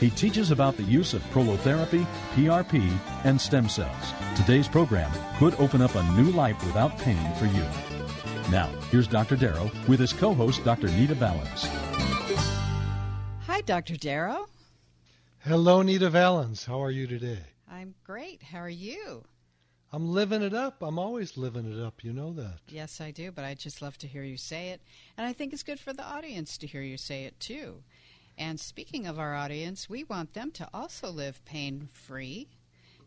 He teaches about the use of prolotherapy, PRP, and stem cells. Today's program could open up a new life without pain for you. Now, here's Dr. Darrow with his co host, Dr. Nita Valens. Hi, Dr. Darrow. Hello, Nita Valens. How are you today? I'm great. How are you? I'm living it up. I'm always living it up. You know that. Yes, I do, but I just love to hear you say it. And I think it's good for the audience to hear you say it too. And speaking of our audience, we want them to also live pain free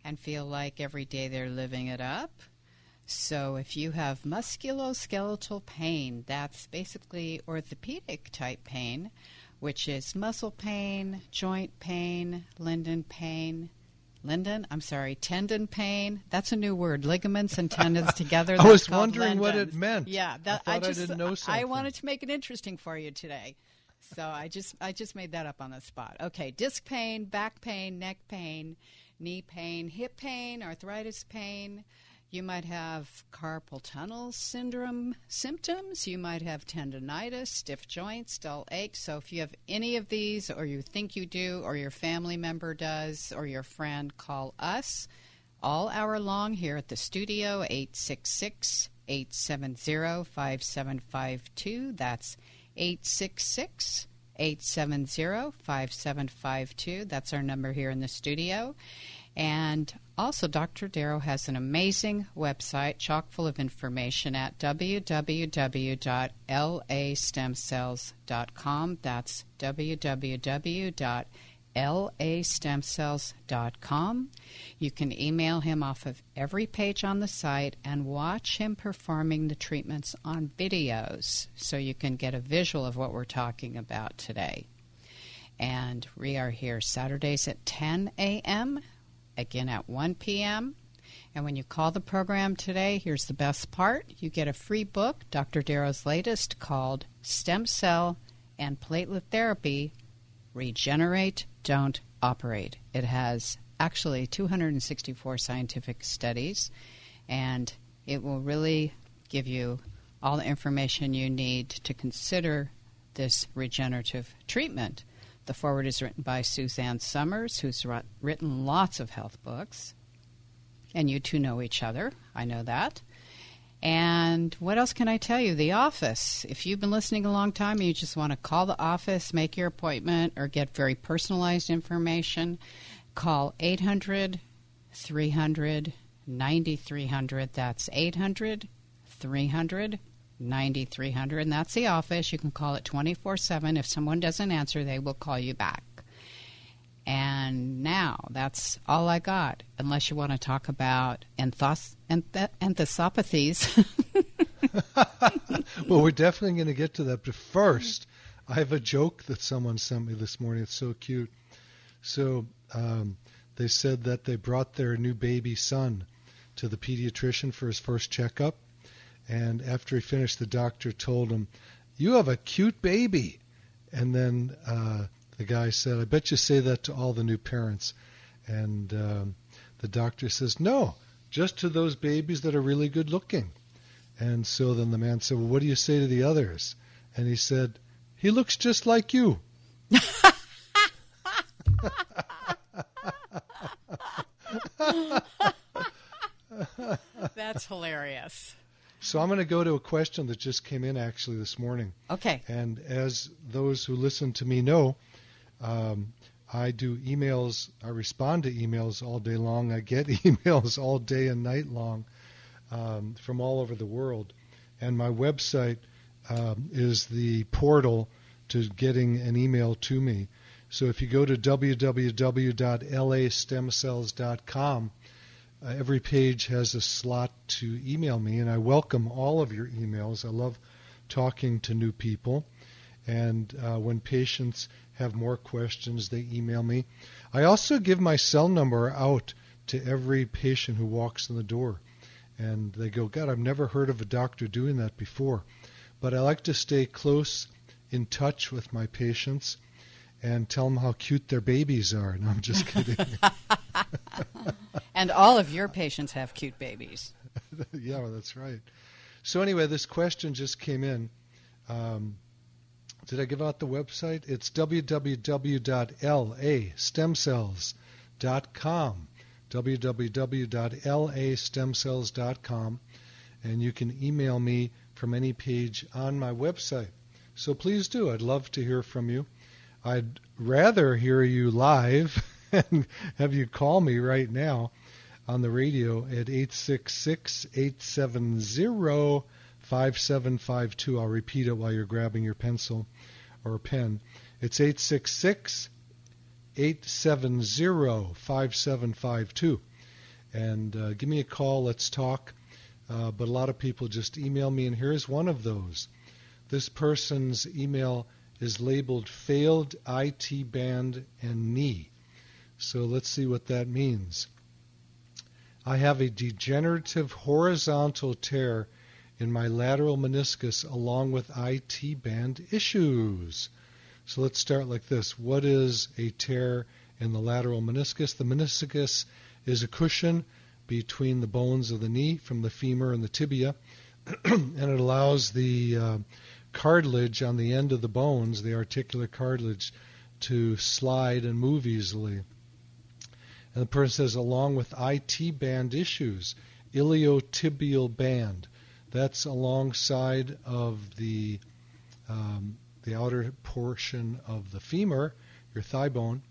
and feel like every day they're living it up. So if you have musculoskeletal pain, that's basically orthopedic type pain, which is muscle pain, joint pain, linden pain. Linden, I'm sorry, tendon pain. That's a new word. Ligaments and tendons together. I was wondering what it meant. Yeah, that, I, I just didn't know I wanted to make it interesting for you today. So I just I just made that up on the spot. Okay, disc pain, back pain, neck pain, knee pain, hip pain, arthritis pain. You might have carpal tunnel syndrome symptoms. You might have tendonitis, stiff joints, dull aches. So if you have any of these, or you think you do, or your family member does, or your friend, call us all hour long here at the studio, 866 870 5752. That's 866 870 5752. That's our number here in the studio. And also, Dr. Darrow has an amazing website chock full of information at www.lastemcells.com. That's www.lastemcells.com. You can email him off of every page on the site and watch him performing the treatments on videos so you can get a visual of what we're talking about today. And we are here Saturdays at 10 a.m., again at 1 p.m. And when you call the program today, here's the best part you get a free book, Dr. Darrow's latest, called Stem Cell and Platelet Therapy Regenerate, Don't Operate. It has actually 264 scientific studies, and it will really give you all the information you need to consider this regenerative treatment. The forward is written by Suzanne Somers, who's written lots of health books. And you two know each other. I know that. And what else can I tell you? The office. If you've been listening a long time and you just want to call the office, make your appointment, or get very personalized information, call 800 300 9300. That's 800 300 9300. And that's the office. You can call it 24 7. If someone doesn't answer, they will call you back. And now that's all I got, unless you want to talk about enthos- enth- enthesopathies. well, we're definitely going to get to that. But first, I have a joke that someone sent me this morning. It's so cute. So um, they said that they brought their new baby son to the pediatrician for his first checkup. And after he finished, the doctor told him, You have a cute baby. And then uh, the guy said, I bet you say that to all the new parents. And um, the doctor says, No, just to those babies that are really good looking. And so then the man said, Well, what do you say to the others? And he said, He looks just like you. That's hilarious. So I'm going to go to a question that just came in actually this morning. Okay. And as those who listen to me know, um, I do emails. I respond to emails all day long. I get emails all day and night long. um, from all over the world. And my website um, is the portal to getting an email to me. So if you go to www.lastemcells.com, uh, every page has a slot to email me, and I welcome all of your emails. I love talking to new people. And uh, when patients have more questions, they email me. I also give my cell number out to every patient who walks in the door. And they go, God, I've never heard of a doctor doing that before. But I like to stay close in touch with my patients and tell them how cute their babies are. No, I'm just kidding. and all of your patients have cute babies. yeah, well, that's right. So anyway, this question just came in. Um, did I give out the website? It's www.lastemcells.com. www.lastemcells.com. And you can email me from any page on my website. So please do. I'd love to hear from you. I'd rather hear you live and have you call me right now on the radio at 866 870 5752. I'll repeat it while you're grabbing your pencil or pen. It's 866 870 5752. And uh, give me a call. Let's talk. Uh, but a lot of people just email me, and here's one of those. This person's email is labeled failed IT band and knee. So let's see what that means. I have a degenerative horizontal tear in my lateral meniscus along with IT band issues. So let's start like this. What is a tear in the lateral meniscus? The meniscus is a cushion between the bones of the knee from the femur and the tibia, and it allows the uh, cartilage on the end of the bones, the articular cartilage, to slide and move easily. And the person says, along with IT band issues, iliotibial band. That's alongside of the um, the outer portion of the femur, your thigh bone,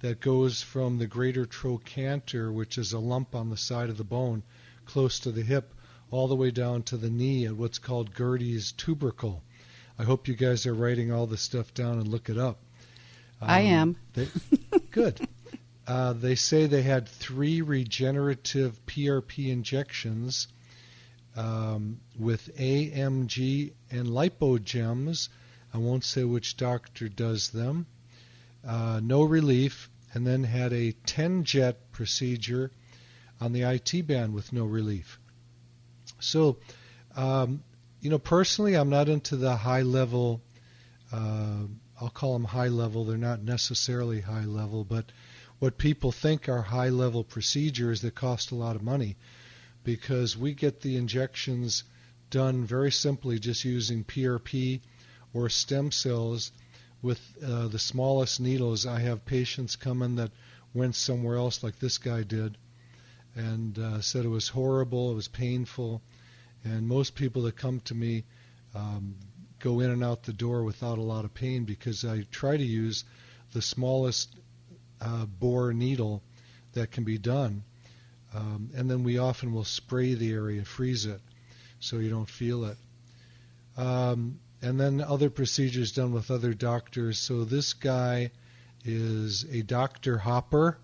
that goes from the greater trochanter, which is a lump on the side of the bone close to the hip, all the way down to the knee at what's called Gerdy's tubercle. I hope you guys are writing all this stuff down and look it up. Um, I am. They, good. Uh, they say they had three regenerative PRP injections um, with AMG and lipogems. I won't say which doctor does them. Uh, no relief, and then had a 10 jet procedure on the IT band with no relief. So, um, you know, personally, I'm not into the high level. Uh, I'll call them high level. They're not necessarily high level, but what people think are high level procedures that cost a lot of money because we get the injections done very simply just using PRP or stem cells with uh, the smallest needles. I have patients come in that went somewhere else, like this guy did, and uh, said it was horrible, it was painful. And most people that come to me um, go in and out the door without a lot of pain because I try to use the smallest uh, bore needle that can be done. Um, and then we often will spray the area, freeze it, so you don't feel it. Um, and then other procedures done with other doctors. So this guy is a doctor hopper,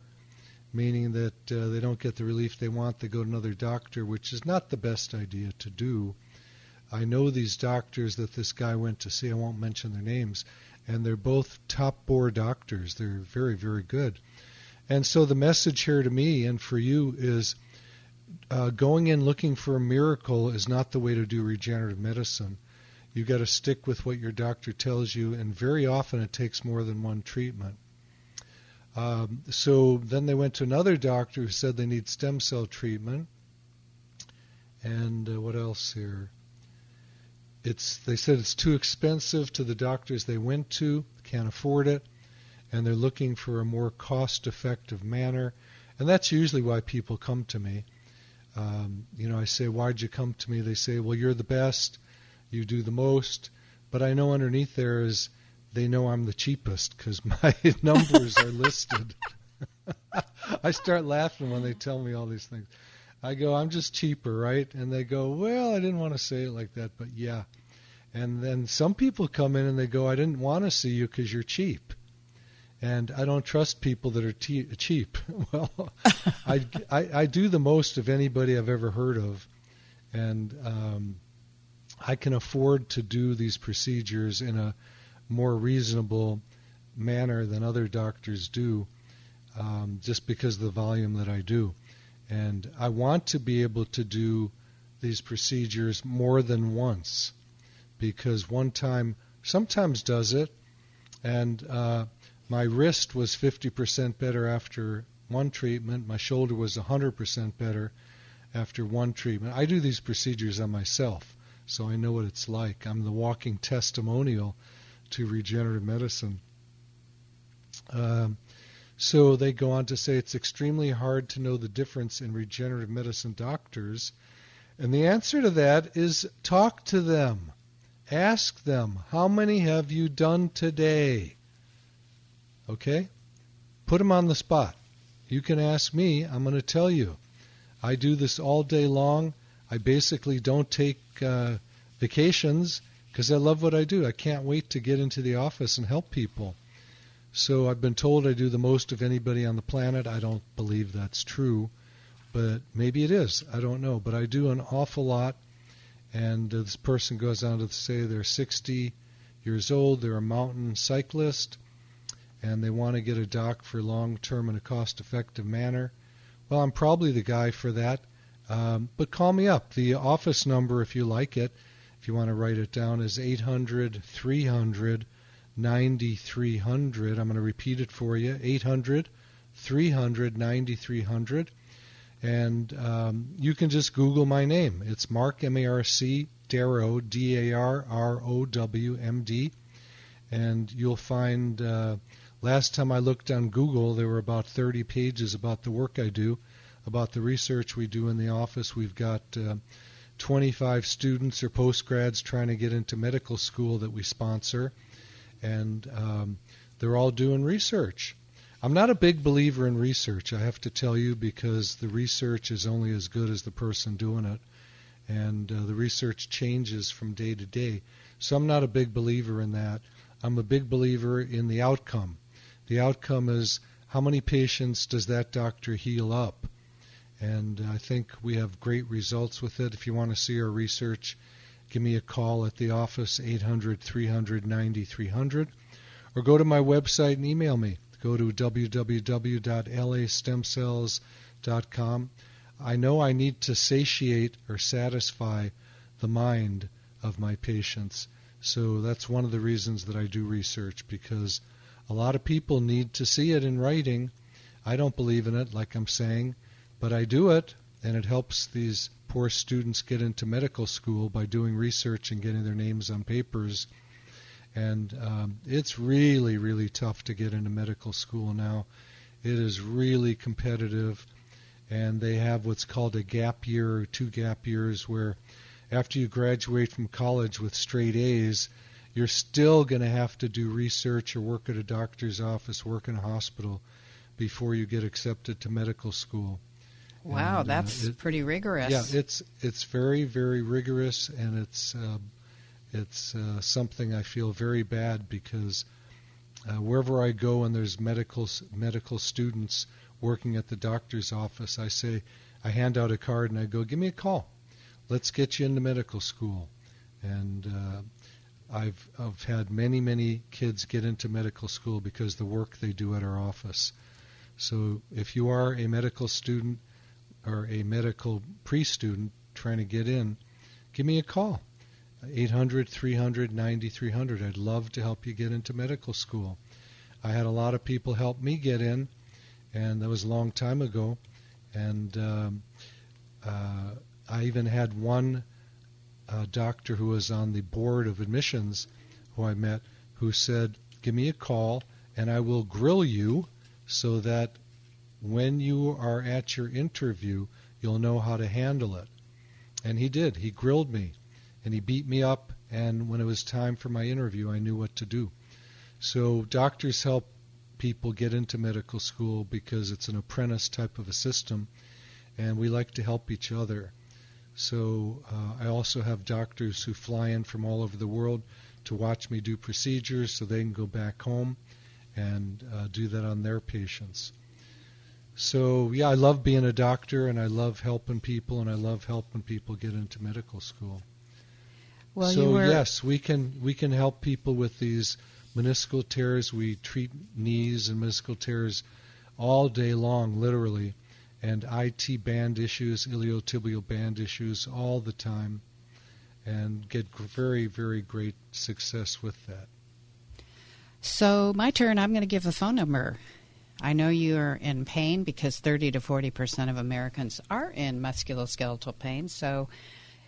meaning that uh, they don't get the relief they want, they go to another doctor, which is not the best idea to do. I know these doctors that this guy went to see, I won't mention their names, and they're both top bore doctors. They're very, very good. And so the message here to me and for you is uh, going in looking for a miracle is not the way to do regenerative medicine. You've got to stick with what your doctor tells you, and very often it takes more than one treatment. Um, so then they went to another doctor who said they need stem cell treatment. And uh, what else here? It's they said it's too expensive to the doctors they went to, can't afford it, and they're looking for a more cost-effective manner. And that's usually why people come to me. Um, you know, I say, "Why'd you come to me?" They say, "Well, you're the best, you do the most." But I know underneath there is they know I'm the cheapest because my numbers are listed. I start laughing when they tell me all these things. I go, I'm just cheaper, right? And they go, well, I didn't want to say it like that, but yeah. And then some people come in and they go, I didn't want to see you because you're cheap. And I don't trust people that are te- cheap. well, I, I, I do the most of anybody I've ever heard of. And um, I can afford to do these procedures in a more reasonable manner than other doctors do um, just because of the volume that I do. And I want to be able to do these procedures more than once because one time sometimes does it, and uh, my wrist was 50% better after one treatment. My shoulder was 100% better after one treatment. I do these procedures on myself, so I know what it's like. I'm the walking testimonial to regenerative medicine. Um, so they go on to say it's extremely hard to know the difference in regenerative medicine doctors. And the answer to that is talk to them. Ask them, how many have you done today? Okay? Put them on the spot. You can ask me, I'm going to tell you. I do this all day long. I basically don't take uh, vacations because I love what I do. I can't wait to get into the office and help people. So I've been told I do the most of anybody on the planet. I don't believe that's true, but maybe it is. I don't know. But I do an awful lot and uh, this person goes on to say they're 60 years old, they're a mountain cyclist, and they want to get a doc for long term in a cost effective manner. Well, I'm probably the guy for that. Um, but call me up. The office number, if you like it, if you want to write it down, is 800 300 9300. I'm going to repeat it for you 800 300 9300 and um, you can just Google my name. It's Marc M A R C Darrow D A R R O W M D, and you'll find. Uh, last time I looked on Google, there were about 30 pages about the work I do, about the research we do in the office. We've got uh, 25 students or postgrads trying to get into medical school that we sponsor, and um, they're all doing research. I'm not a big believer in research, I have to tell you, because the research is only as good as the person doing it, and uh, the research changes from day to day. So I'm not a big believer in that. I'm a big believer in the outcome. The outcome is how many patients does that doctor heal up? And I think we have great results with it. If you want to see our research, give me a call at the office 800 300 9300 or go to my website and email me go to www.lastemcells.com. I know I need to satiate or satisfy the mind of my patients. So that's one of the reasons that I do research because a lot of people need to see it in writing. I don't believe in it, like I'm saying, but I do it, and it helps these poor students get into medical school by doing research and getting their names on papers and um, it's really, really tough to get into medical school now. It is really competitive, and they have what's called a gap year or two gap years where after you graduate from college with straight A's, you're still going to have to do research or work at a doctor's office, work in a hospital before you get accepted to medical school. Wow, and, uh, that's uh, it, pretty rigorous. Yeah, it's it's very very rigorous, and it's uh, it's uh, something I feel very bad because uh, wherever I go and there's medical medical students working at the doctor's office, I say I hand out a card and I go, "Give me a call. Let's get you into medical school." And uh, I've I've had many many kids get into medical school because the work they do at our office. So if you are a medical student or a medical pre-student trying to get in, give me a call. 800 300 9300. I'd love to help you get into medical school. I had a lot of people help me get in, and that was a long time ago. And um, uh, I even had one uh, doctor who was on the board of admissions who I met who said, Give me a call and I will grill you so that when you are at your interview, you'll know how to handle it. And he did. He grilled me and he beat me up. And when it was time for my interview, I knew what to do. So doctors help people get into medical school because it's an apprentice type of a system, and we like to help each other. So uh, I also have doctors who fly in from all over the world to watch me do procedures so they can go back home and uh, do that on their patients. So yeah, I love being a doctor and I love helping people and I love helping people get into medical school. Well, so were... yes, we can we can help people with these meniscal tears. We treat knees and meniscal tears all day long, literally, and IT band issues, iliotibial band issues, all the time, and get very very great success with that. So my turn. I'm going to give the phone number. I know you're in pain because 30 to 40 percent of Americans are in musculoskeletal pain. So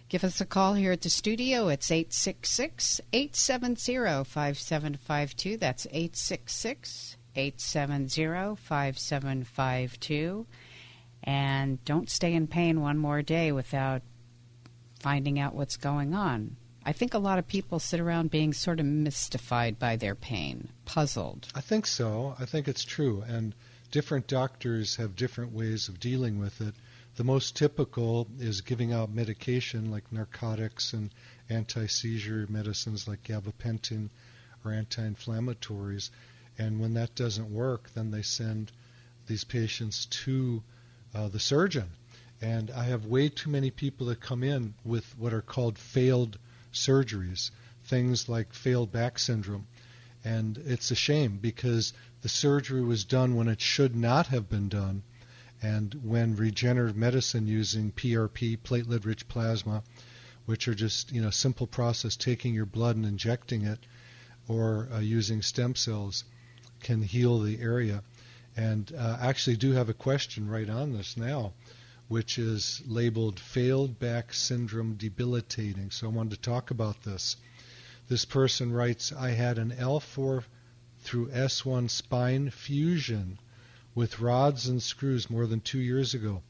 Give us a call here at the studio. It's 866 870 5752. That's 866 870 5752. And don't stay in pain one more day without finding out what's going on. I think a lot of people sit around being sort of mystified by their pain, puzzled. I think so. I think it's true. And different doctors have different ways of dealing with it. The most typical is giving out medication like narcotics and anti-seizure medicines like gabapentin or anti-inflammatories. And when that doesn't work, then they send these patients to uh, the surgeon. And I have way too many people that come in with what are called failed surgeries, things like failed back syndrome. And it's a shame because the surgery was done when it should not have been done and when regenerative medicine using PRP, platelet rich plasma, which are just, you know, simple process taking your blood and injecting it, or uh, using stem cells, can heal the area. And uh, actually do have a question right on this now, which is labeled failed back syndrome debilitating. So I wanted to talk about this. This person writes, I had an L4 through S1 spine fusion with rods and screws more than two years ago.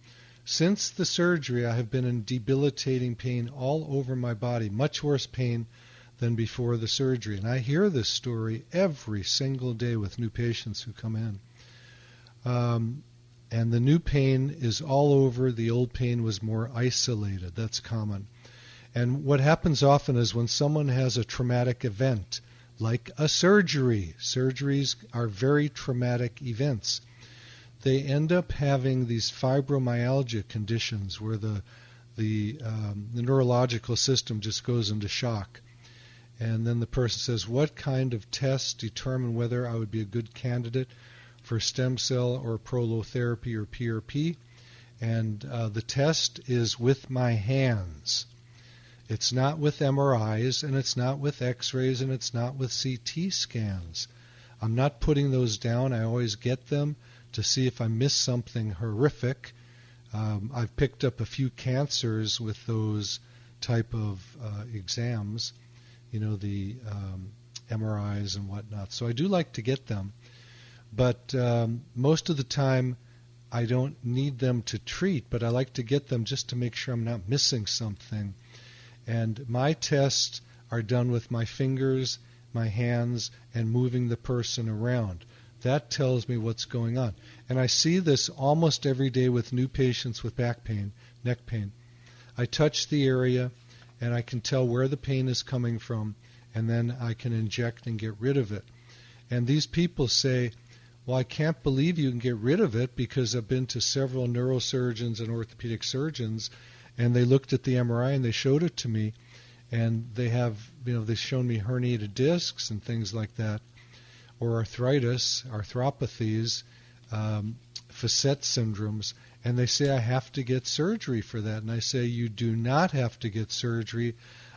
Since the surgery, I have been in debilitating pain all over my body, much worse pain than before the surgery. And I hear this story every single day with new patients who come in. Um, and the new pain is all over. The old pain was more isolated. That's common. And what happens often is when someone has a traumatic event, like a surgery, surgeries are very traumatic events they end up having these fibromyalgia conditions where the the, um, the neurological system just goes into shock. And then the person says, What kind of tests determine whether I would be a good candidate for stem cell or prolotherapy or PRP? And uh, the test is with my hands. It's not with MRIs, and it's not with x rays, and it's not with CT scans. I'm not putting those down. I always get them to see if I miss something horrific. Um, I've picked up a few cancers with those type of uh, exams, you know, the um, MRIs and whatnot. So I do like to get them, but um, most of the time I don't need them to treat, but I like to get them just to make sure I'm not missing something. And my tests are done with my fingers, my hands, and moving the person around. That tells me what's going on. And I see this almost every day with new patients with back pain, neck pain. I touch the area and I can tell where the pain is coming from, and then I can inject and get rid of it. And these people say, Well, I can't believe you can get rid of it because I've been to several neurosurgeons and orthopedic surgeons, and they looked at the MRI and they showed it to me, and they have, you know, they've shown me herniated discs and things like that or arthritis, arthropathies, um, facet syndromes, and they say I have to get surgery for that. And I say you do not have to get surgery.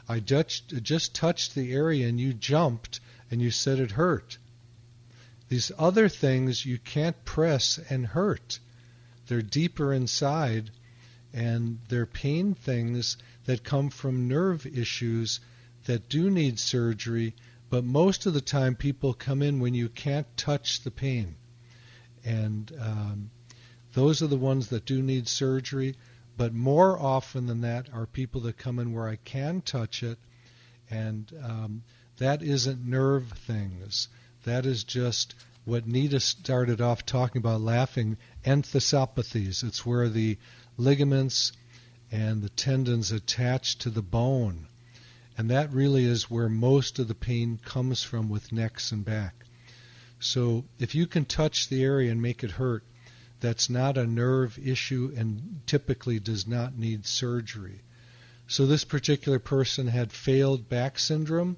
I just, just touched the area and you jumped and you said it hurt. These other things you can't press and hurt. They're deeper inside and they're pain things that come from nerve issues that do need surgery but most of the time, people come in when you can't touch the pain. And um, those are the ones that do need surgery. But more often than that are people that come in where I can touch it. And um, that isn't nerve things. That is just what Nita started off talking about laughing enthesopathies. It's where the ligaments and the tendons attach to the bone. And that really is where most of the pain comes from with necks and back. So if you can touch the area and make it hurt, that's not a nerve issue and typically does not need surgery. So this particular person had failed back syndrome,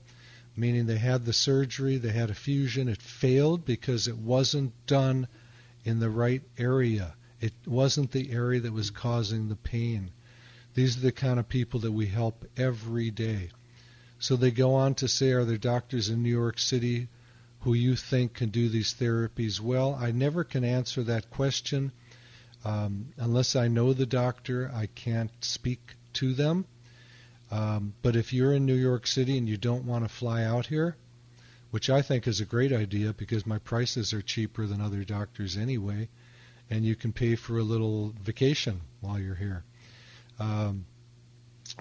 meaning they had the surgery, they had a fusion, it failed because it wasn't done in the right area. It wasn't the area that was causing the pain. These are the kind of people that we help every day. So they go on to say, Are there doctors in New York City who you think can do these therapies well? I never can answer that question. Um, unless I know the doctor, I can't speak to them. Um, but if you're in New York City and you don't want to fly out here, which I think is a great idea because my prices are cheaper than other doctors anyway, and you can pay for a little vacation while you're here. Um,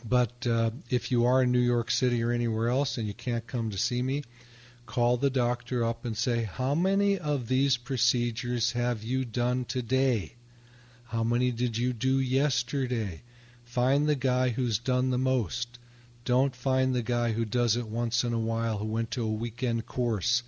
but uh, if you are in New York City or anywhere else and you can't come to see me, call the doctor up and say, How many of these procedures have you done today? How many did you do yesterday? Find the guy who's done the most. Don't find the guy who does it once in a while, who went to a weekend course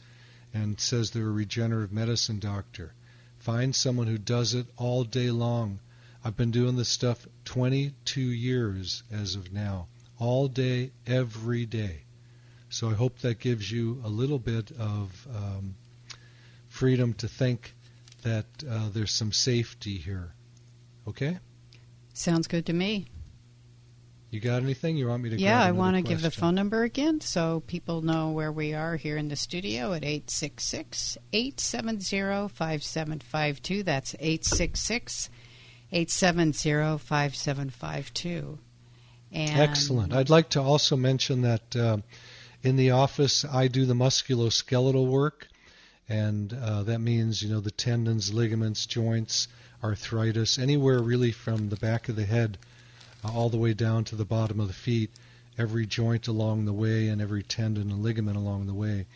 and says they're a regenerative medicine doctor. Find someone who does it all day long I've been doing this stuff 22 years as of now, all day, every day. So I hope that gives you a little bit of um, freedom to think that uh, there's some safety here. Okay? Sounds good to me. You got anything you want me to? Yeah, I want to give the phone number again so people know where we are here in the studio at 866 870 5752. That's 866 870-5752. Excellent. I'd like to also mention that uh, in the office I do the musculoskeletal work, and uh, that means you know the tendons, ligaments, joints, arthritis, anywhere really from the back of the head uh, all the way down to the bottom of the feet, every joint along the way, and every tendon and ligament along the way.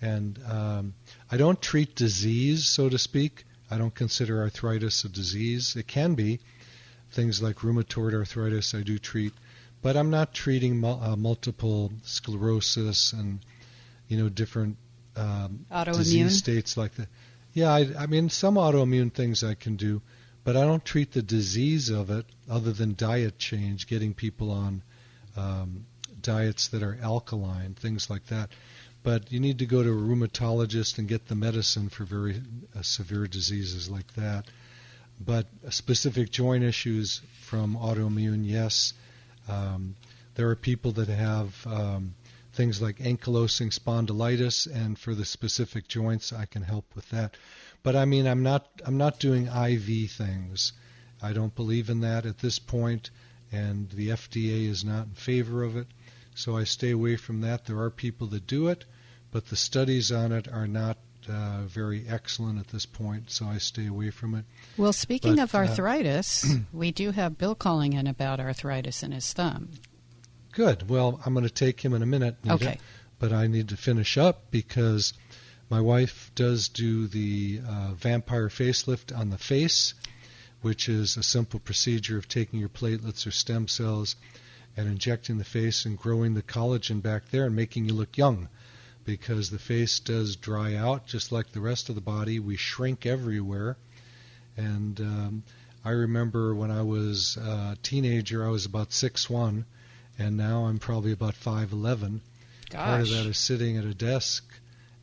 And um, I don't treat disease, so to speak. I don't consider arthritis a disease. It can be. Things like rheumatoid arthritis I do treat, but I'm not treating uh, multiple sclerosis and you know different um, disease states like that. Yeah, I, I mean some autoimmune things I can do, but I don't treat the disease of it other than diet change, getting people on um, diets that are alkaline, things like that but you need to go to a rheumatologist and get the medicine for very uh, severe diseases like that. But specific joint issues from autoimmune, yes. Um, there are people that have um, things like ankylosing spondylitis, and for the specific joints, I can help with that. But I mean, I'm not I'm not doing IV things. I don't believe in that at this point, and the FDA is not in favor of it. So I stay away from that. There are people that do it, but the studies on it are not uh, very excellent at this point, so I stay away from it. Well, speaking but, of uh, arthritis, uh, we do have Bill calling in about arthritis in his thumb. Good. Well, I'm going to take him in a minute. Nita, okay. But I need to finish up because my wife does do the uh, vampire facelift on the face, which is a simple procedure of taking your platelets or stem cells and injecting the face and growing the collagen back there and making you look young because the face does dry out just like the rest of the body. We shrink everywhere. And um, I remember when I was a teenager, I was about six one, and now I'm probably about 5'11. Gosh. Part of that is sitting at a desk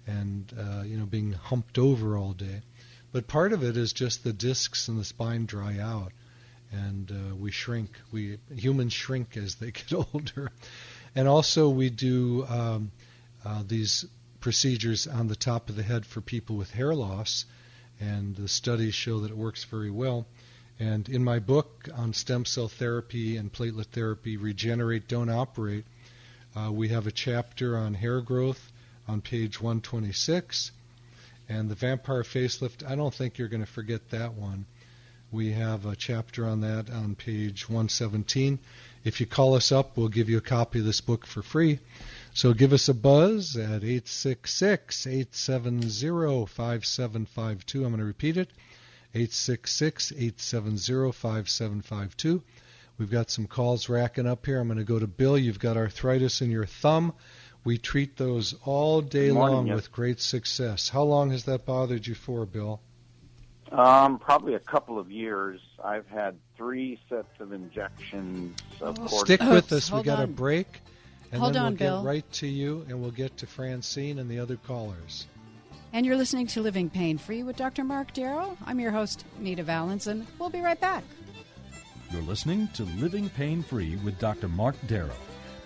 and uh, you know being humped over all day. But part of it is just the discs in the spine dry out, and uh, we shrink. We humans shrink as they get older, and also we do um, uh, these procedures on the top of the head for people with hair loss, and the studies show that it works very well. And in my book on stem cell therapy and platelet therapy, Regenerate, Don't Operate, uh, we have a chapter on hair growth on page 126. And the vampire facelift, I don't think you're going to forget that one. We have a chapter on that on page 117. If you call us up, we'll give you a copy of this book for free. So give us a buzz at 866 870 5752. I'm going to repeat it 866 870 5752. We've got some calls racking up here. I'm going to go to Bill. You've got arthritis in your thumb. We treat those all day morning, long yes. with great success. How long has that bothered you for, Bill? Um, probably a couple of years. I've had three sets of injections of Oh. Stick with us. We hold got a on. break, and Hold then on, we'll Bill. get right to you, and we'll get to Francine and the other callers. And you're listening to Living Pain Free with Dr. Marc Darrow. I'm your host, Nita Valenson. We'll be right back. You're listening to Living Pain Free with Dr. Marc Darrow.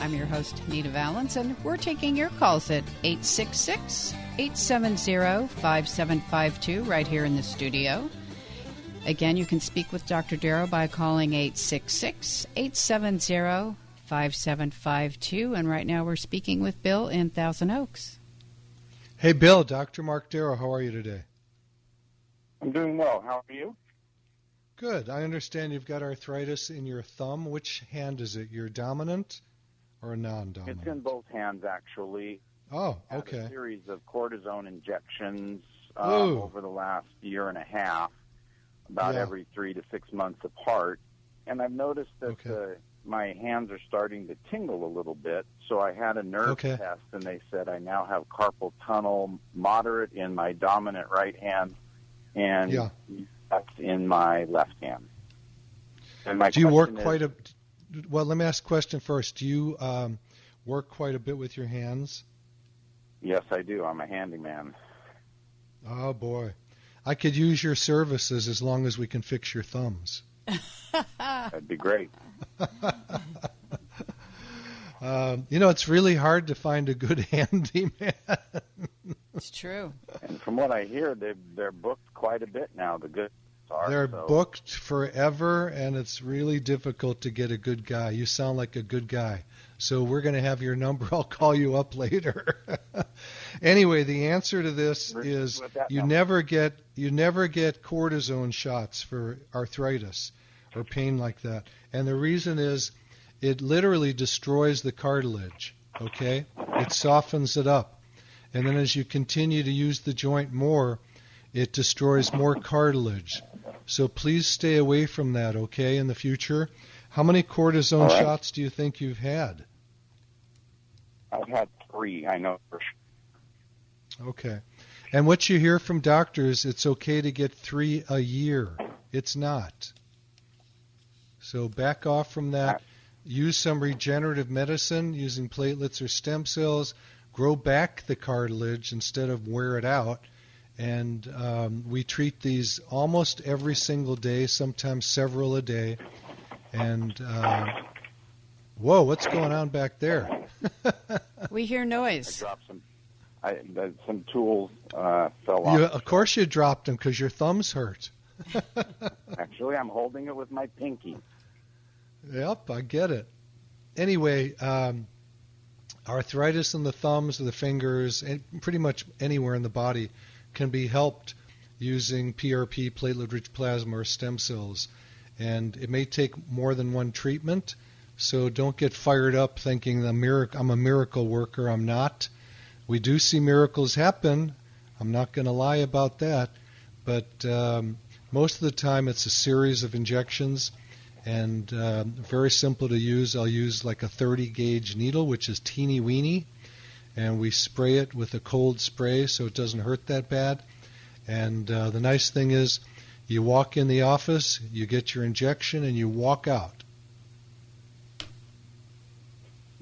I'm your host, Nita Valens, and we're taking your calls at 866 870 5752 right here in the studio. Again, you can speak with Dr. Darrow by calling 866 870 5752. And right now we're speaking with Bill in Thousand Oaks. Hey, Bill, Dr. Marc Darrow, how are you today? I'm doing well. How are you? Good. I understand you've got arthritis in your thumb. Which hand is it? Your dominant or non-dominant? It's in both hands, actually. Oh, Had okay. A series of cortisone injections um, over the last year and a half, about Yeah. every three to six months apart. And I've noticed that Okay. uh, my hands are starting to tingle a little bit. So I had a nerve Okay. test, and they said I now have carpal tunnel moderate in my dominant right hand, and Yeah. that's in my left hand. And my Do you work question quite a? Well, let me ask a question first. Do you um, work quite a bit with your hands? Yes, I do. I'm a handyman. Oh boy, I could use your services as long as we can fix your thumbs. That'd be great. Um, you know, it's really hard to find a good handyman. It's true. And from what I hear, they they're booked quite a bit now. The good are. They're so- booked forever, and it's really difficult to get a good guy. You sound like a good guy. So we're going to have your number. I'll call you up later. anyway, the answer to this With- is you number. never get you never get cortisone shots for arthritis or pain like that. And the reason is it literally destroys the cartilage, okay? It softens it up. And then as you continue to use the joint more, it destroys more cartilage. So please stay away from that, okay, in the future. How many cortisone right. shots do you think you've had? I've had three. I know for sure. Okay. And what you hear from doctors, it's okay to get three a year. It's not. So back off from that. Use some regenerative medicine using platelets or stem cells. Grow back the cartilage instead of wear it out. And um, we treat these almost every single day, sometimes several a day. And uh, whoa, what's going on back there? We hear I noise. dropped some. I, some tools uh, fell off. You, of course, you dropped them because your thumbs hurt. Actually, I'm holding it with my pinky. Yep, I get it. Anyway, um, arthritis in the thumbs or the fingers, and pretty much anywhere in the body, can be helped using PRP, platelet-rich plasma, or stem cells. And it may take more than one treatment, so don't get fired up thinking I'm a miracle worker. I'm not. We do see miracles happen. I'm not going to lie about that. But um, most of the time, it's a series of injections and um, very simple to use. I'll use like a 30 gauge needle, which is teeny weeny, and we spray it with a cold spray so it doesn't hurt that bad. And uh, the nice thing is, you walk in the office, you get your injection, and you walk out.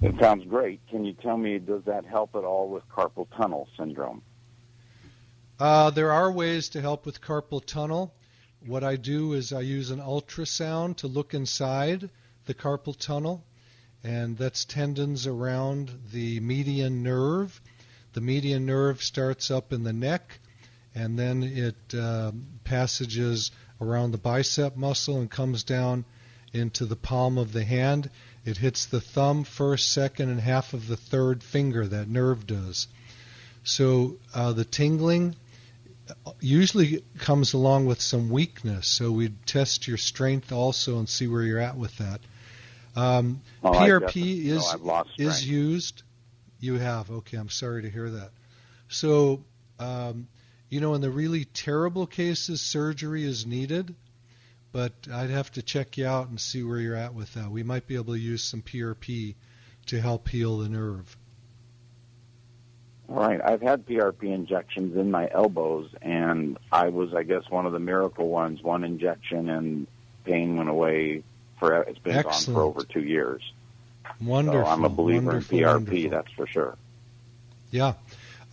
That sounds great. Can you tell me, does that help at all with carpal tunnel syndrome? Uh, there are ways to help with carpal tunnel. What I do is I use an ultrasound to look inside the carpal tunnel, and that's tendons around the median nerve. The median nerve starts up in the neck, and then it um passages around the bicep muscle and comes down into the palm of the hand. It hits the thumb first, second, and half of the third finger, that nerve does. So uh, the tingling usually comes along with some weakness. So we'd test your strength also and see where you're at with that. Um, Oh, PRP is lost is used. You have okay. I'm sorry to hear that. So um, you know, in the really terrible cases, surgery is needed. But I'd have to check you out and see where you're at with that. We might be able to use some PRP to help heal the nerve. All right. I've had PRP injections in my elbows, and I was, I guess, one of the miracle ones. One injection, and pain went away. For it's been gone for over two years. Wonderful. so I'm a believer wonderful, in PRP. wonderful. That's for sure. Yeah.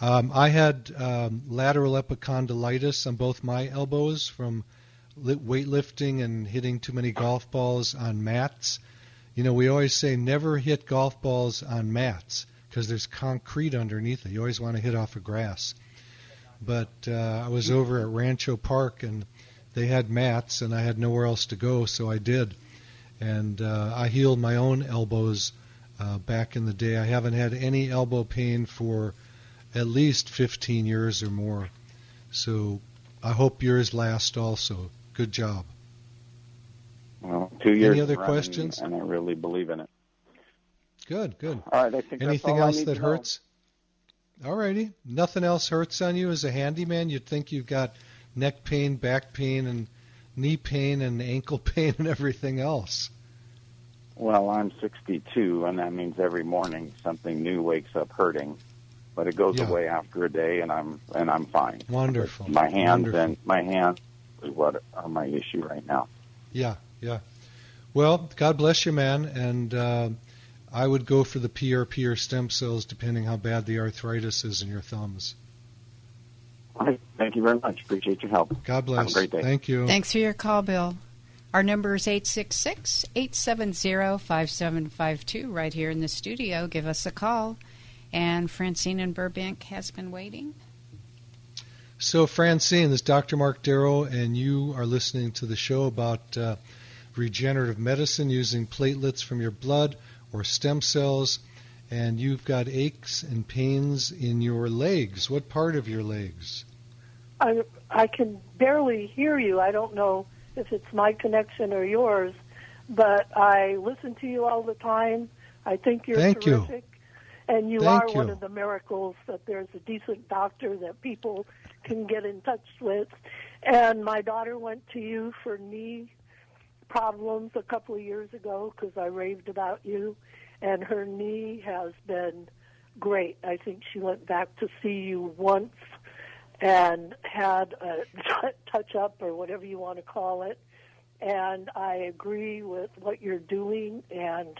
Um, I had um, lateral epicondylitis on both my elbows from li- weightlifting and hitting too many golf balls on mats. You know, we always say never hit golf balls on mats because there's concrete underneath it. You always want to hit off of grass. But uh, I was over at Rancho Park and they had mats and I had nowhere else to go, so I did. And uh, I healed my own elbows uh, back in the day. I haven't had any elbow pain for at least 15 years or more. So I hope yours last also. Good job. Well, two years. Any other running, questions? And I really believe in it. Good, good. All right. I think Anything all else that hurts? Alrighty. Nothing else hurts on you as a handyman? You'd think you've got neck pain, back pain, and knee pain, and ankle pain, and everything else. Well, I'm 62, and that means every morning something new wakes up hurting. But it goes Yeah. away after a day, and I'm and I'm fine. Wonderful. My hands Wonderful. and my hands is what are my issue right now. Yeah, yeah. Well, God bless you, man. And uh, I would go for the PRP or stem cells, depending how bad the arthritis is in your thumbs. All right. Thank you very much. Appreciate your help. God bless. Have a great day. Thank you. Thanks for your call, Bill. Our number is 866 870 5752 right here in the studio. Give us a call. And Francine in Burbank has been waiting. So, Francine, this is Dr. Marc Darrow, and you are listening to the show about uh, regenerative medicine using platelets from your blood or stem cells. And you've got aches and pains in your legs. What part of your legs? I I can barely hear you. I don't know if it's my connection or yours, but I listen to you all the time. I think you're Thank you. terrific. And you Thank are one of the miracles that there's a decent doctor that people can get in touch with. And my daughter went to you for knee problems a couple of years ago because I raved about you, and her knee has been great. I think she went back to see you once and had a touch up or whatever you want to call it. And I agree with what you're doing. And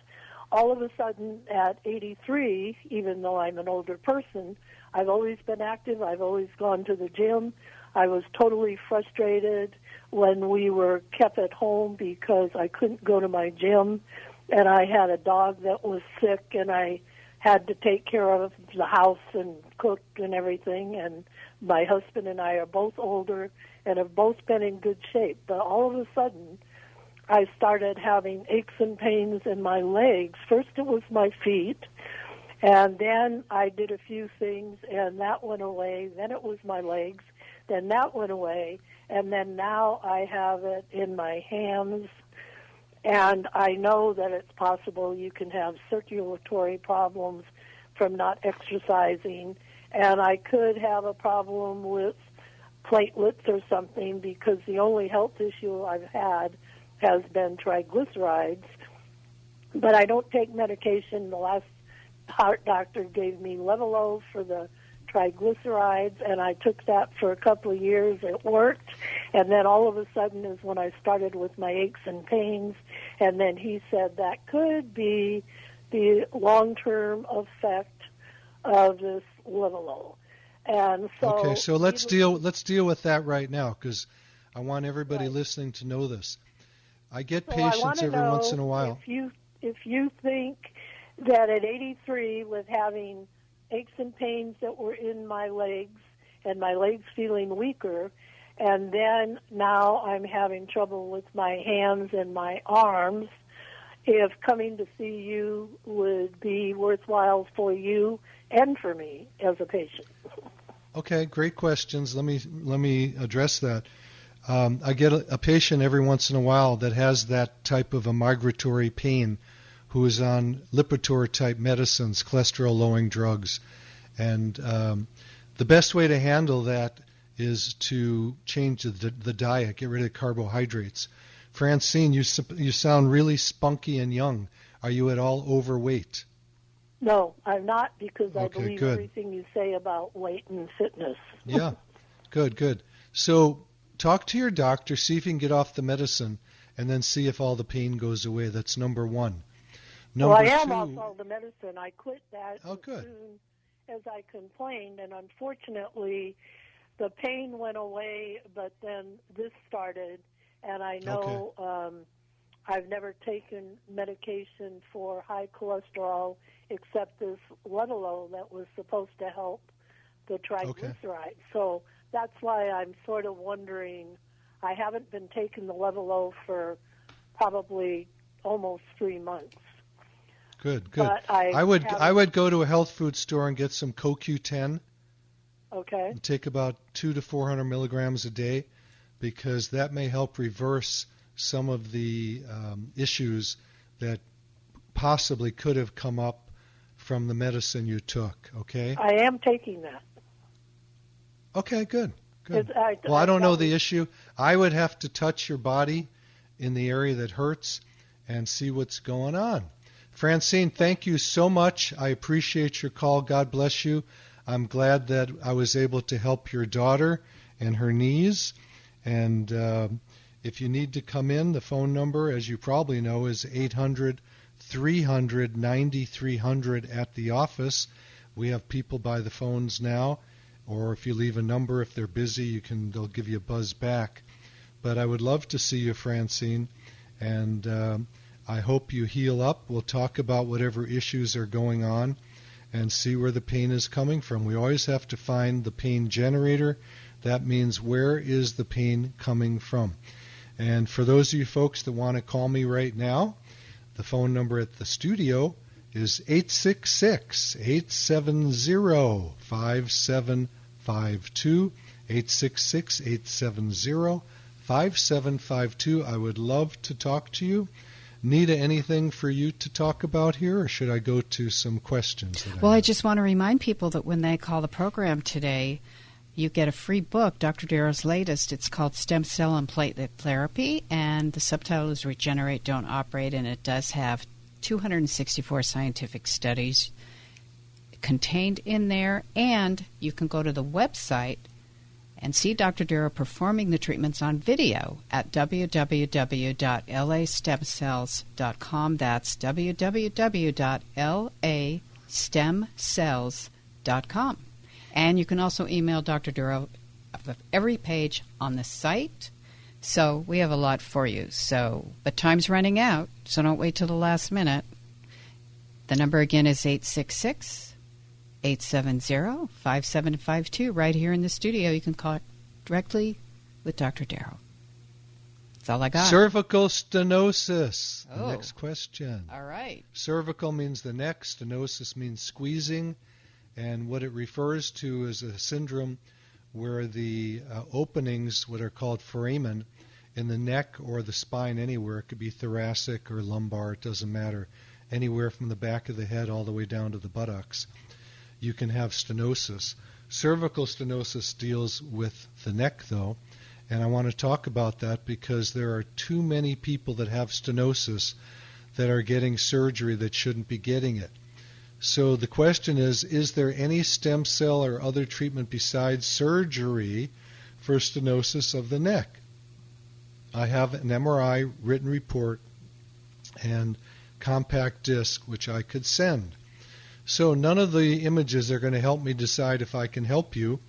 all of a sudden, at 83, even though I'm an older person, I've always been active. I've always gone to the gym. I was totally frustrated when we were kept at home because I couldn't go to my gym and I had a dog that was sick and I had to take care of the house and cook and everything and my husband and I are both older and have both been in good shape. But all of a sudden I started having aches and pains in my legs. First it was my feet and then I did a few things and that went away. Then it was my legs then that went away and then now I have it in my hands and I know that it's possible you can have circulatory problems from not exercising, and I could have a problem with platelets or something because the only health issue I've had has been triglycerides. But I don't take medication. The last heart doctor gave me Levelo for the triglycerides, and I took that for a couple of years. It worked, and then all of a sudden is when I started with my aches and pains, and then he said that could be the long-term effect of this Levelo. And so, okay, so let's deal let's deal with that right now because I want everybody listening to know this. I get So patients wanna every once in a while. If you if you think that at 83, with having aches and pains that were in my legs and my legs feeling weaker, and then now I'm having trouble with my hands and my arms. If coming to see you would be worthwhile for you and for me as a patient. Okay, great questions. Let me let me address that. Um, I get a, a, patient every once in a while that has that type of a migratory pain, who is on Lipitor type medicines, cholesterol lowering drugs, and um, the best way to handle that is to change the, the diet, get rid of carbohydrates. Francine, you you sound really spunky and young. Are you at all overweight? No, I'm not because I believe good. everything you say about weight and fitness. yeah, good, good. So talk to your doctor, see if you can get off the medicine, and then see if all the pain goes away. That's number one. Number well, I am two, off all the medicine. I quit that oh, as soon as I complained, and unfortunately, the pain went away, but then this started, and I know okay. um, I've never taken medication for high cholesterol except this Levalo that was supposed to help the triglycerides. Okay. So that's why I'm sort of wondering. I haven't been taking the Levalo for probably almost three months. Good, good. I, I would haven't- I would go to a health food store and get some CoQ10 Okay. and take about two to four hundred milligrams a day, because that may help reverse some of the um, issues that possibly could have come up from the medicine you took. Okay. I am taking that. Okay. Good. Good. I- Well, I don't know the issue. I would have to touch your body in the area that hurts and see what's going on. Francine, thank you so much. I appreciate your call. God bless you. I'm glad that I was able to help your daughter and her knees. And uh, if you need to come in, the phone number, as you probably know, is 800 300 9300 at the office. We have people by the phones now, or if you leave a number, if they're busy, you can they'll give you a buzz back. But I would love to see you, Francine, and um, I hope you heal up. We'll talk about whatever issues are going on and see where the pain is coming from. We always have to find the pain generator. That means where is the pain coming from? And for those of you folks that want to call me right now, the phone number at the studio is 866 870 5752. 866 870 5752. I would love to talk to you. Nita, anything for you to talk about here, or should I go to some questions? Well, I have? just want to remind people that when they call the program today, you get a free book, Dr. Darrow's latest. It's called Stem Cell and Platelet Therapy, and the subtitle is Regenerate, Don't Operate, and it does have 264 scientific studies contained in there. And you can go to the website and see Dr. Darrow performing the treatments on video at www.lastemcells.com. That's www.lastemcells.com. And you can also email Dr. Darrow of every page on the site. So we have a lot for you. So, but time's running out, so don't wait till the last minute. The number again is 866 870 5752. Right here in the studio, you can call directly with Dr. Darrow. That's all I got. Cervical stenosis. The Oh. next question. all right. Cervical means the neck, stenosis means squeezing, and what it refers to is a syndrome where the uh, openings, what are called foramen, in the neck or the spine anywhere, it could be thoracic or lumbar, it doesn't matter, anywhere from the back of the head all the way down to the buttocks, you can have stenosis. Cervical stenosis deals with the neck, though, and I want to talk about that because there are too many people that have stenosis that are getting surgery that shouldn't be getting it. So the question is Is there any stem cell or other treatment besides surgery for stenosis of the neck? I have an MRI written report and compact disc which I could send. So none of the images are going to help me decide if I can help you,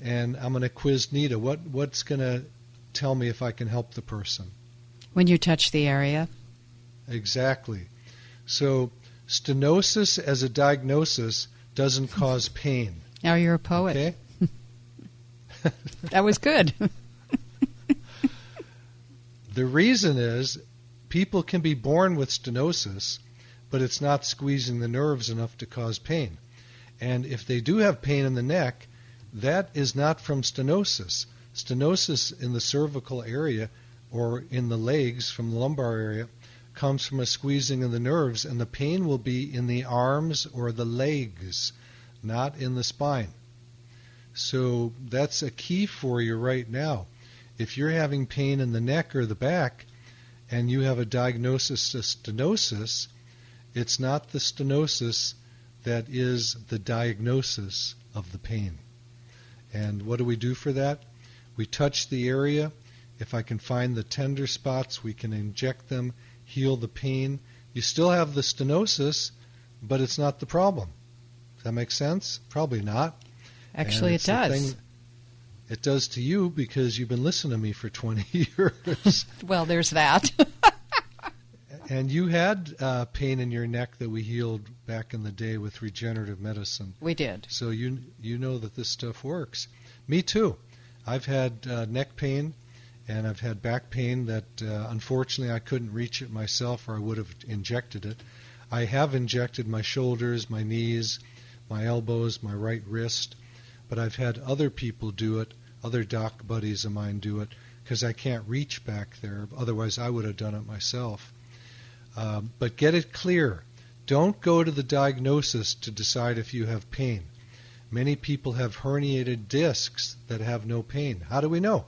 and I'm going to quiz Nita. What what's going to tell me if I can help the person? When you touch the area, Exactly. So stenosis as a diagnosis doesn't cause pain. now you're a poet. Okay? That was good. The reason is people can be born with stenosis, but it's not squeezing the nerves enough to cause pain. And if they do have pain in the neck, that is not from stenosis. Stenosis in the cervical area or in the legs from the lumbar area comes from a squeezing of the nerves, and the pain will be in the arms or the legs, not in the spine. So that's a key for you right now. If you're having pain in the neck or the back, and you have a diagnosis of stenosis, it's not the stenosis that is the diagnosis of the pain. And what do we do for that? We touch the area. If I can find the tender spots, we can inject them, heal the pain. You still have the stenosis, but it's not the problem. Does that make sense? Probably not. Actually, it does. It does to you because you've been listening to me for 20 years. well, there's that. and you had uh, pain in your neck that we healed back in the day with regenerative medicine. We did. So you you know that this stuff works. Me too. I've had uh, neck pain and I've had back pain that uh, unfortunately I couldn't reach it myself or I would have injected it. I have injected my shoulders, my knees, my elbows, my right wrist, but I've had other people do it, other doc buddies of mine do it, because I can't reach back there. Otherwise, I would have done it myself. Um, but get it clear. Don't go to the diagnosis to decide if you have pain. Many people have herniated discs that have no pain. How do we know?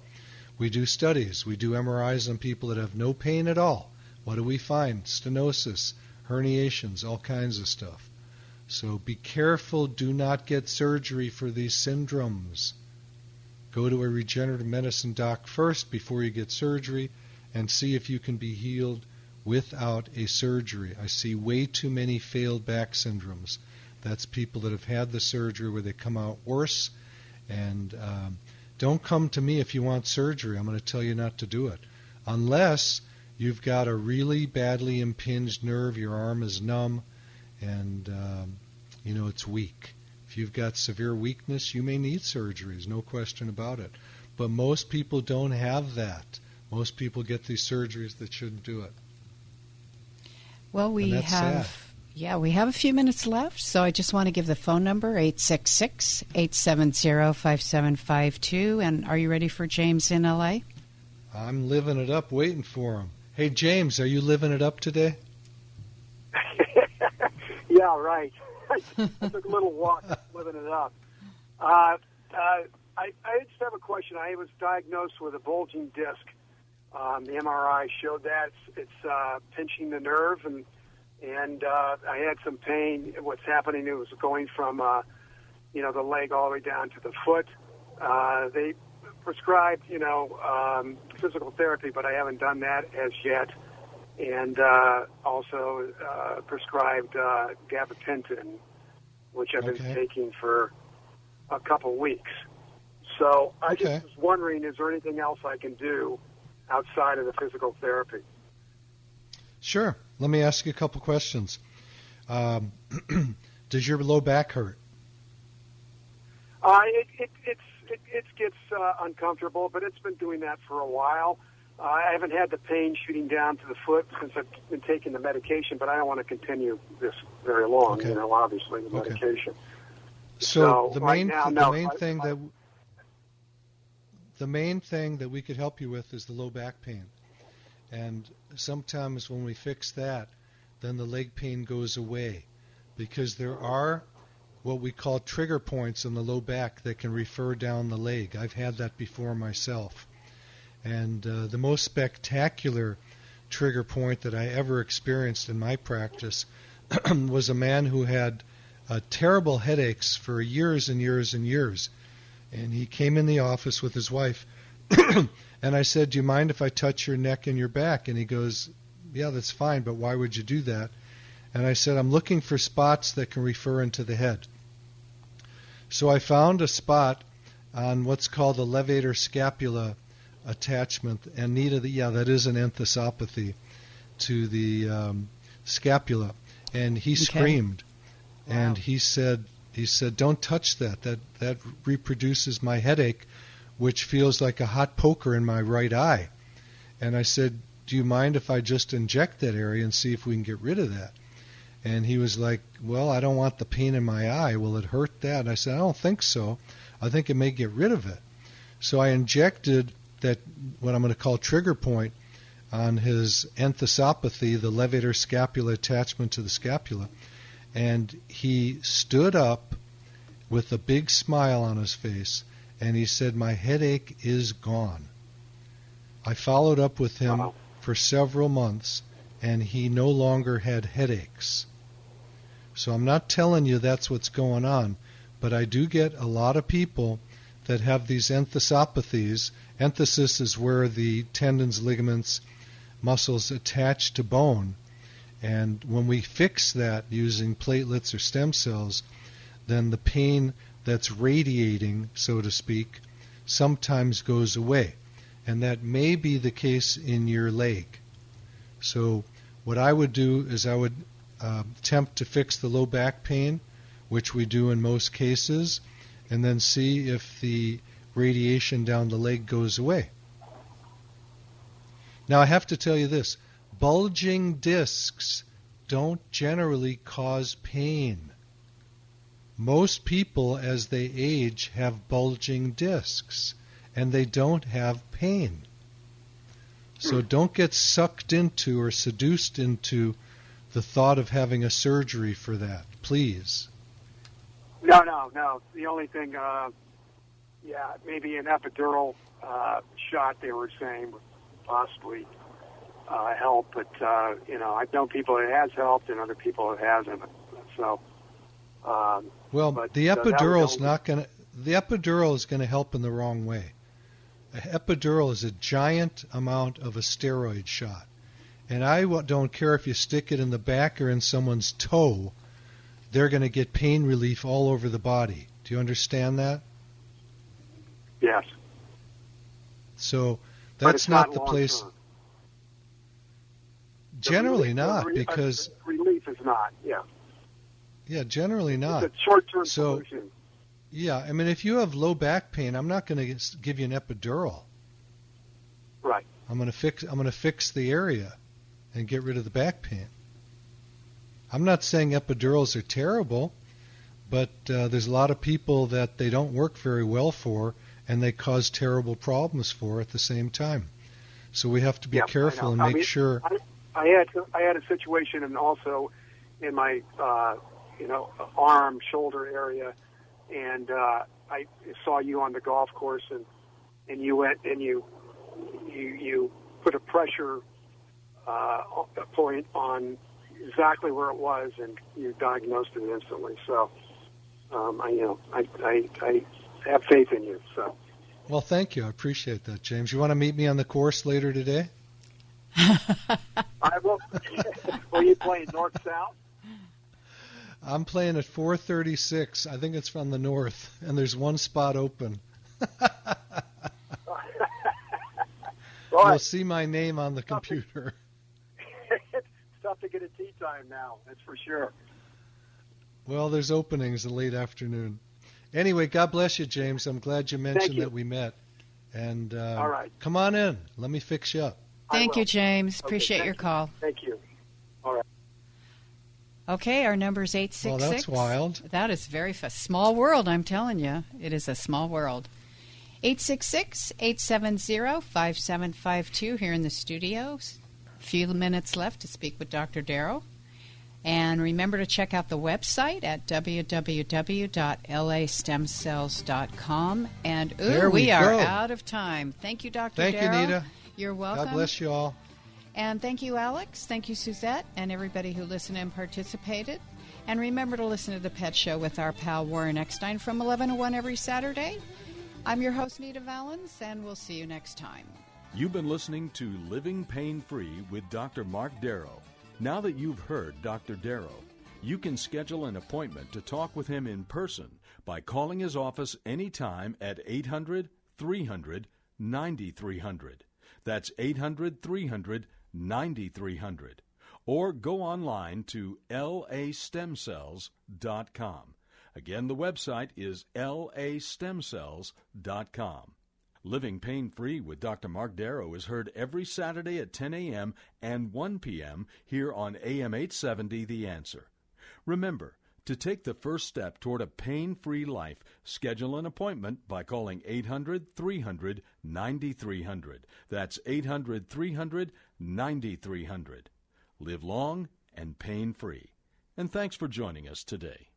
We do studies. We do MRIs on people that have no pain at all. What do we find? Stenosis, herniations, all kinds of stuff. So be careful. Do not get surgery for these syndromes. Go to a regenerative medicine doc first before you get surgery and see if you can be healed without a surgery. I see way too many failed back syndromes. That's people that have had the surgery where they come out worse. And um, don't come to me if you want surgery. I'm going to tell you not to do it. Unless you've got a really badly impinged nerve, your arm is numb, and um, you know it's weak. If you've got severe weakness, you may need surgeries, no question about it. But most people don't have that. Most people get these surgeries that shouldn't do it. Well, we have. Sad. Yeah, we have a few minutes left, so I just want to give the phone number 866-870-5752 and are you ready for James in LA? I'm living it up waiting for him. Hey James, are you living it up today? yeah, right. I took a little walk living it up. Uh, uh, I, I just have a question. I was diagnosed with a bulging disc. Um, the MRI showed that it's, it's uh, pinching the nerve and and uh, I had some pain. What's happening? It was going from, uh, you know, the leg all the way down to the foot. Uh, they prescribed, you know, um, physical therapy, but I haven't done that as yet. And uh, also uh, prescribed uh, gabapentin, which I've okay. been taking for a couple weeks. So I okay. just was wondering, is there anything else I can do outside of the physical therapy? Sure. Let me ask you a couple questions. Um, does your low back hurt? Uh, it, it, it's, it, it gets uh, uncomfortable, but it's been doing that for a while. Uh, I haven't had the pain shooting down to the foot since I've been taking the medication, but I don't want to continue this very long. Okay. You know, obviously the okay. medication. So, so the main right now, th- no, the main I, thing I, that the main thing that we could help you with is the low back pain. And sometimes when we fix that, then the leg pain goes away because there are what we call trigger points in the low back that can refer down the leg. I've had that before myself. And uh, the most spectacular trigger point that I ever experienced in my practice was a man who had uh, terrible headaches for years and years and years. And he came in the office with his wife And I said, Do you mind if I touch your neck and your back? And he goes, Yeah, that's fine, but why would you do that? And I said, I'm looking for spots that can refer into the head. So I found a spot on what's called the levator scapula attachment. And Nita, yeah, that is an enthesopathy to the um, scapula. And he okay. screamed. Wow. And he said, he said, "Don't touch that. That that reproduces my headache." which feels like a hot poker in my right eye. And I said, Do you mind if I just inject that area and see if we can get rid of that? And he was like, Well, I don't want the pain in my eye. Will it hurt that? And I said, I don't think so. I think it may get rid of it. So I injected that, what I'm going to call trigger point, on his enthesopathy, the levator scapula attachment to the scapula. And he stood up with a big smile on his face and he said, My headache is gone. I followed up with him uh-huh. for several months and he no longer had headaches. So I'm not telling you that's what's going on, but I do get a lot of people that have these enthesopathies. Enthesis is where the tendons, ligaments, muscles attach to bone. And when we fix that using platelets or stem cells, then the pain that's radiating, so to speak, sometimes goes away. And that may be the case in your leg. So, what I would do is I would uh, attempt to fix the low back pain, which we do in most cases, and then see if the radiation down the leg goes away. Now, I have to tell you this bulging discs don't generally cause pain. Most people, as they age, have bulging discs and they don't have pain. So don't get sucked into or seduced into the thought of having a surgery for that, please. No, no, no. The only thing, uh, yeah, maybe an epidural uh, shot they were saying possibly uh, help, but uh, you know, I've known people it has helped and other people it hasn't. So um, well, but, the epidural is not going to. The epidural is going to help in the wrong way. A epidural is a giant amount of a steroid shot, and I don't care if you stick it in the back or in someone's toe. They're going to get pain relief all over the body. Do you understand that? Yes. So that's not, not, the place. Term. Generally relief, not, re- because relief is not. Yeah. Yeah, generally not. It's a short-term so, solution. Yeah, I mean, if you have low back pain, I'm not going to give you an epidural. Right. I'm going to fix. I'm going to fix the area, and get rid of the back pain. I'm not saying epidurals are terrible, but uh, there's a lot of people that they don't work very well for, and they cause terrible problems for at the same time. So we have to be yeah, careful and make mean, sure. I, I had I had a situation, and also in my uh, you know, arm, shoulder area, and uh, I saw you on the golf course, and and you went and you you you put a pressure uh, point on exactly where it was, and you diagnosed it instantly. So, um, I you know I, I I have faith in you. So. Well, thank you. I appreciate that, James. You want to meet me on the course later today? I will. Will you playing north south? I'm playing at 436. I think it's from the north, and there's one spot open. You'll see my name on the computer. it's tough to get a tee time now, that's for sure. Well, there's openings in late afternoon. Anyway, God bless you, James. I'm glad you mentioned you. that we met. And uh, All right. come on in. Let me fix you up. Thank you, James. Okay, Appreciate your you. call. Thank you. All right. Okay, our number is 866. Well, that's wild. That is very fast. Small world, I'm telling you. It is a small world. 866 870 5752 here in the studios. A few minutes left to speak with Dr. Darrow. And remember to check out the website at www.lastemcells.com. And ooh, there we, we are go. out of time. Thank you, Dr. Thank Darrow. you, Nita. You're welcome. God bless you all. And thank you, Alex. Thank you, Suzette, and everybody who listened and participated. And remember to listen to The Pet Show with our pal Warren Eckstein from 11 to 1 every Saturday. I'm your host, Nita Valens, and we'll see you next time. You've been listening to Living Pain Free with Dr. Marc Darrow. Now that you've heard Dr. Darrow, you can schedule an appointment to talk with him in person by calling his office anytime at 800 300 9300. That's 800 300 9300 or go online to lastemcells.com. Again, the website is lastemcells.com. Living Pain Free with Dr. Marc Darrow is heard every Saturday at 10 a.m. and 1 p.m. here on AM 870 The Answer. Remember, to take the first step toward a pain free life, schedule an appointment by calling 800 300 9300. That's 800 300 9300. Live long and pain free. And thanks for joining us today.